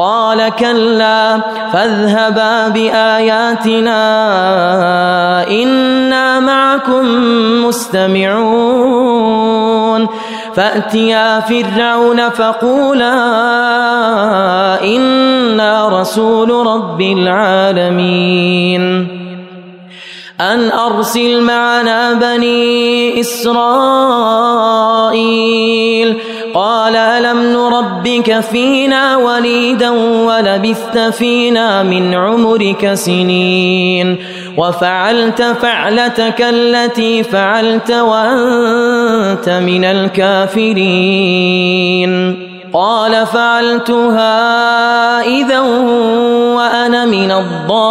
قال كلا فاذهبا بآياتنا إنا معكم مستمعون. فأتيا فرعون فقولا إنا رسول رب العالمين. أن أرسل معنا بني إسرائيل. قال ألم نربك فينا وليدا ولبثت فينا من عمرك سنين. وفعلت فعلتك التي فعلت وأنت من الكافرين. قال فعلتها إذا وأنا من الضالين.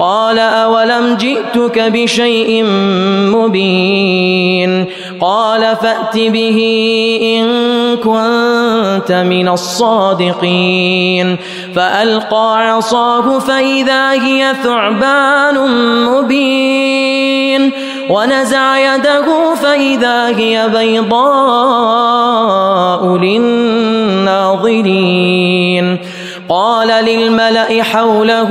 قال أولم جئتك بشيء مبين؟ قال فأت به إن كنت من الصادقين. فألقى عصاه فإذا هي ثعبان مبين. ونزع يده فإذا هي بيضاء للناظرين. قال للملأ حوله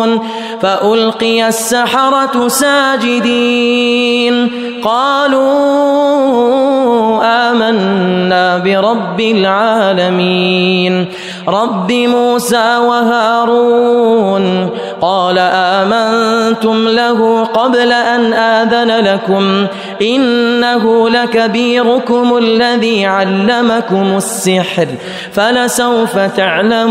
يأفكون فألقي السحرة ساجدين قالوا آمنا برب العالمين رب موسى وهارون قال آمنتم له قبل أن آذن لكم إنه لكبيركم الذي علمكم السحر فلسوف تعلمون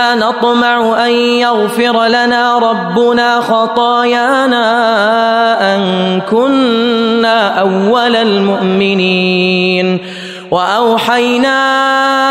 نطمع أن يغفر لنا ربنا خطايانا أن كنا أول المؤمنين. وأوحينا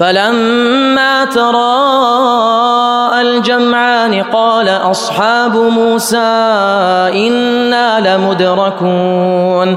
فلما تراءى الجمعان قال أصحاب موسى إنا لمدركون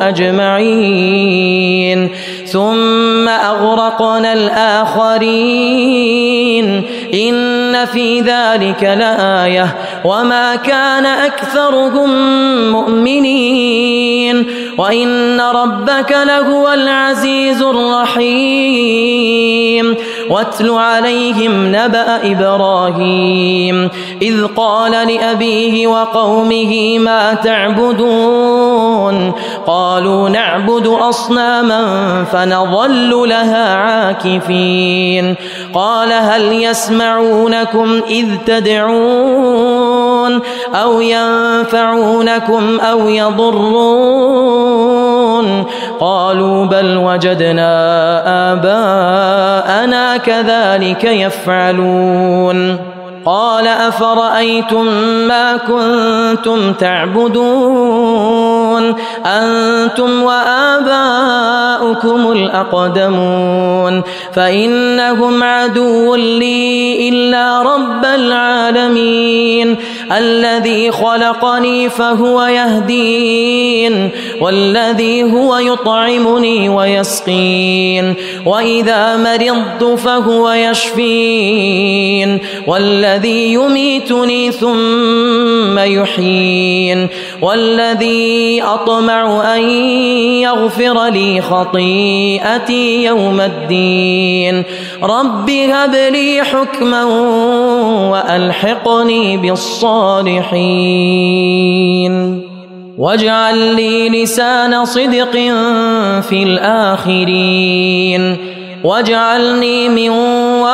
أجمعين. ثم أغرقنا الآخرين. إن في ذلك لآية. وما كان أكثرهم مؤمنين. وإن ربك لهو العزيز الرحيم. واتل عليهم نبأ إبراهيم. إذ قال لأبيه وقومه ما تعبدون. قالوا نعبد أصناما فنظل لها عاكفين. قال هل يسمعونكم إذ تدعون؟ أو ينفعونكم أو يضرون. قالوا بل وجدنا آباءنا كذلك يفعلون. قال أفرأيتم ما كنتم تعبدون؟ أنتم وآباؤكم الأقدمون. فإنهم عدو لي إلا رب العالمين. الذي خلقني فهو يهدين والذي هو يطعمني ويسقين. وإذا مرضت فهو يشفين والذي يميتني ثم يحيين والذي أطمع أن يغفر لي خطيئتي يوم الدين. رب هب لي حكما وألحقني بالصالحين. واجعل لي لسان صدق في الآخرين. واجعلني من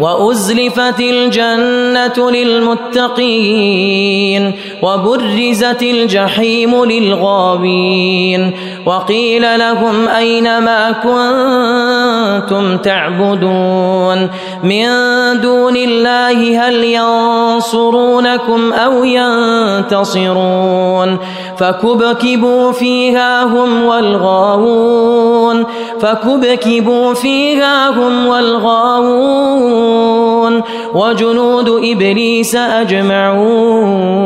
وأزلفت الجنة للمتقين وبرزت الجحيم للغابين. وقيل لهم أين ما كنتم تعبدون؟ من دون الله هل ينصرونكم أو ينتصرون؟ فكبكبوا فيها هم والغاوون. فكبكبوا فيها هم والغاوون. وجنود إبليس أجمعون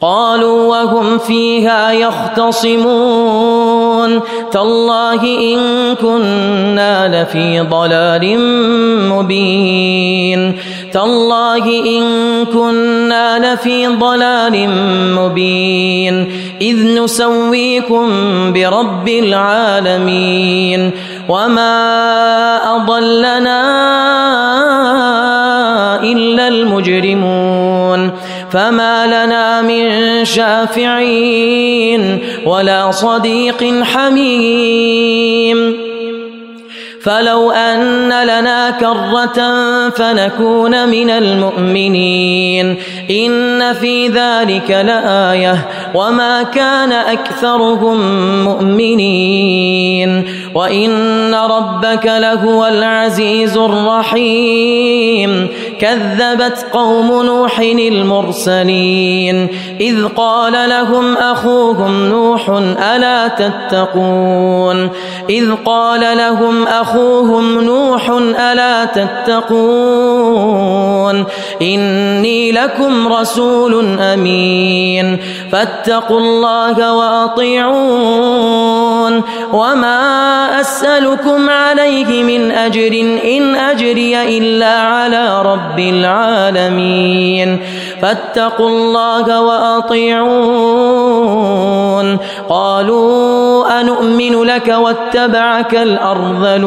قالوا وهم فيها يختصمون تالله إن كنا لفي ضلال مبين تالله إن كنا لفي ضلال مبين إذ نسويكم برب العالمين وما أضلنا إلا المجرمون فما لنا من شافعين ولا صديق حميم فلو أن لنا كرة فنكون من المؤمنين إن في ذلك لآية وما كان أكثرهم مؤمنين وإن ربك لهو العزيز الرحيم كذبت قوم نوح المرسلين إذ قال لهم أخوهم نوح ألا تتقون إذ قال لهم أخوهم نوح ألا تتقون إني لكم رسول أمين فاتقوا الله وأطيعون وما أسألكم عليه من أجر إن أجري إلا على رب العالمين. فاتقوا الله وأطيعون. قالوا أنؤمن لك واتبعك الأرذلون.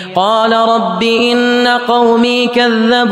قال رب إن قومي كذبون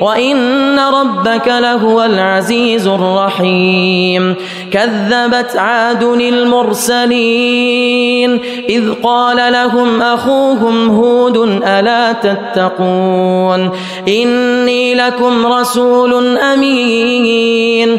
وإن ربك لهو العزيز الرحيم. كذبت عاد المرسلين. إذ قال لهم أخوهم هود ألا تتقون. إني لكم رسول أمين.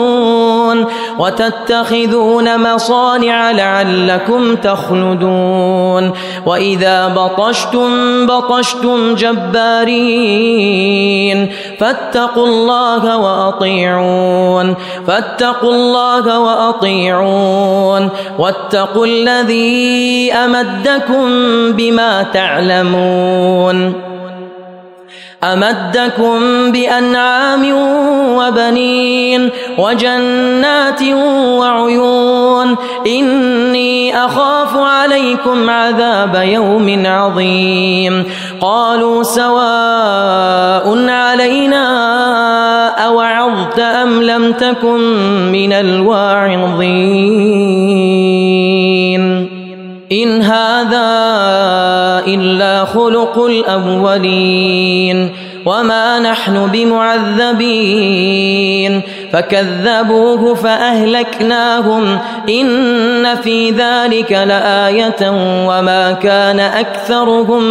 وتتخذون مصانع لعلكم تخلدون وإذا بطشتم بطشتم جبارين فاتقوا الله وأطيعون فاتقوا الله وأطيعون واتقوا الذي أمدكم بما تعلمون أمدكم بأنعام وبنين وجنات وعيون إني أخاف عليكم عذاب يوم عظيم. قالوا سواء علينا أوعظت أم لم تكن من الواعظين. الا خلق الأولين وما نحن بمعذبين فكذبوه فأهلكناهم إن في ذلك لآية وما كان أكثرهم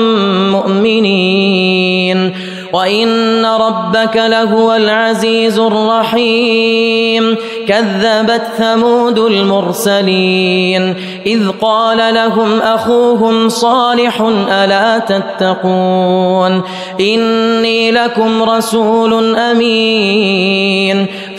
مؤمنين وإن ربك لهو العزيز الرحيم. كذبت ثمود المرسلين. إذ قال لهم أخوهم صالح ألا تتقون؟ إني لكم رسول أمين.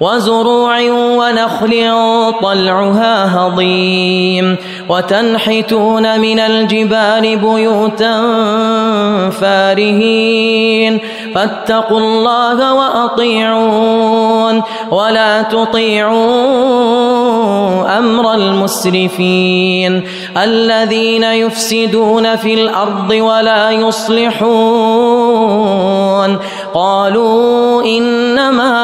وزروع ونخل طلعها هضيم وتنحتون من الجبال بيوتا فارهين فاتقوا الله وأطيعون ولا تطيعوا أمر المسرفين الذين يفسدون في الأرض ولا يصلحون قالوا إنما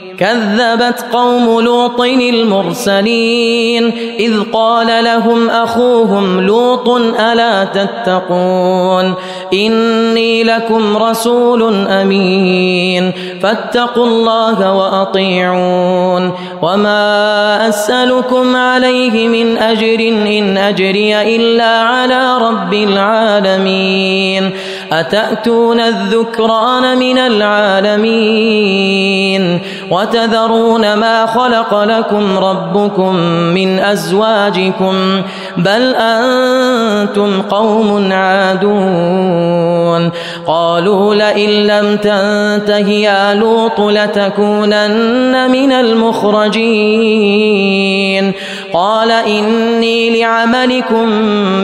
كذبت قوم لوط المرسلين إذ قال لهم أخوهم لوط ألا تتقون إني لكم رسول أمين. فاتقوا الله وأطيعون. وما أسألكم عليه من أجر إن أجري إلا على رب العالمين. أتأتون الذكران من العالمين؟ وتذرون ما خلق لكم ربكم من أزواجكم. بل أنتم قوم عادون. قالوا لئن لم تنته يا لوط لتكونن من المخرجين. قال إني لعملكم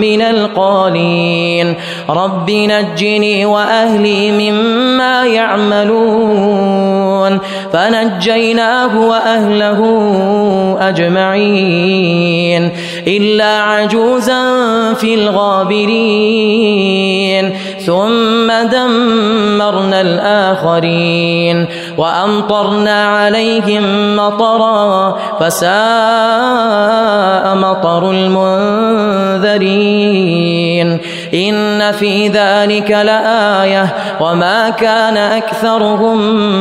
من القالين. رب نجني وأهلي مما يعملون. فنجيناه وأهله أجمعين إلا عجوزا في الغابرين. ثم دمرنا الآخرين وأمطرنا عليهم مطرا فساء مطر المنذرين. إن في ذلك لآية وما كان أكثرهم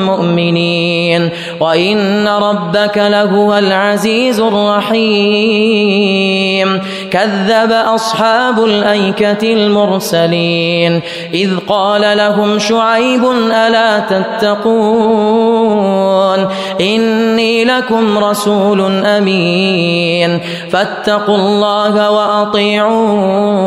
مؤمنين وإن ربك لهو العزيز الرحيم. كذب أصحاب الأيكة المرسلين. إذ قال لهم شعيب ألا تتقون؟ إني لكم رسول أمين. فاتقوا الله وأطيعون.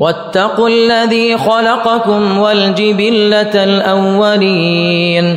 واتقوا الذي خلقكم والجبلة الأولين.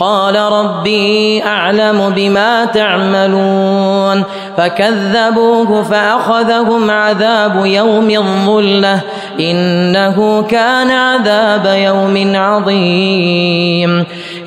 قال ربي أعلم بما تعملون فكذبوه فأخذهم عذاب يوم الظلة إنه كان عذاب يوم عظيم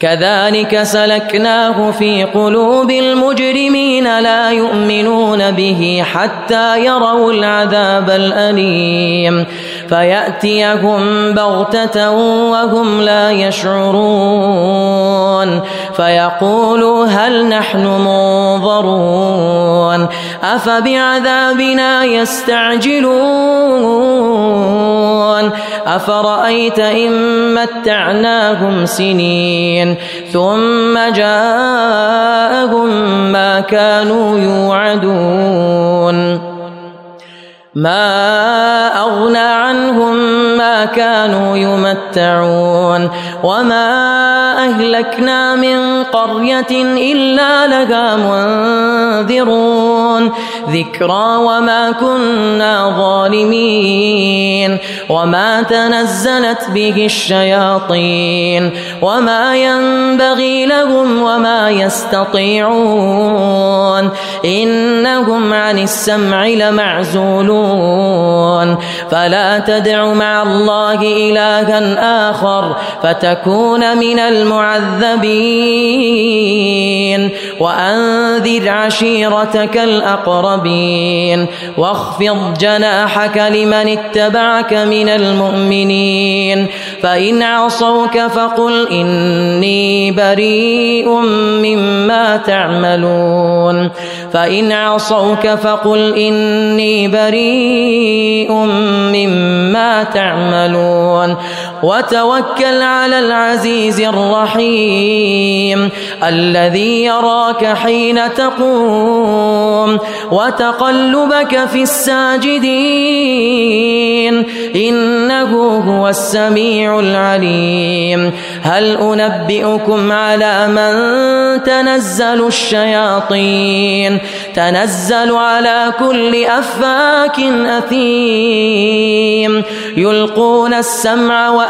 كذلك سلكناه في قلوب المجرمين لا يؤمنون به حتى يروا العذاب الأليم. فيأتيهم بغتة وهم لا يشعرون فيقولوا هل نحن منظرون أفبعذابنا يستعجلون أفرأيت إن متعناهم سنين ثم جاءهم ما كانوا يوعدون ما أغنى عنهم ما كانوا يمتعون وما أهلكنا من قرية إلا لها منذرون ذكرى وما كنا ظالمين وما تنزلت به الشياطين وما ينبغي لهم وما يستطيعون إنهم عن السمع لمعزولون فلا تدع مع الله إلها آخر فتكون من المعذبين وأنذر عشيرتك الأقربين واخفض جناحك لمن اتبعك من المؤمنين. فإن عصوك فقل إني بريء مما تعملون. فإن عصوك فقل إني بريء مما تعملون. وتوكل على العزيز الرحيم الذي يراك حين تقوم وتقلبك في الساجدين. إنه هو السميع العليم. هل أنبئكم على من تنزل الشياطين؟ تنزل على كل أفاك أثيم. يلقون السمع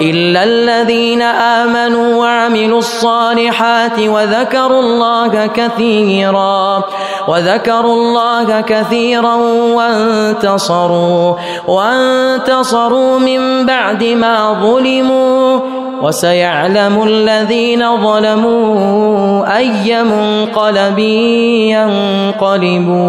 إلا الذين آمنوا وعملوا الصالحات وذكروا الله كثيرا وذكروا الله كثيرا وانتصروا وانتصروا من بعد ما ظلموا وسيعلم الذين ظلموا أي منقلب ينقلبون.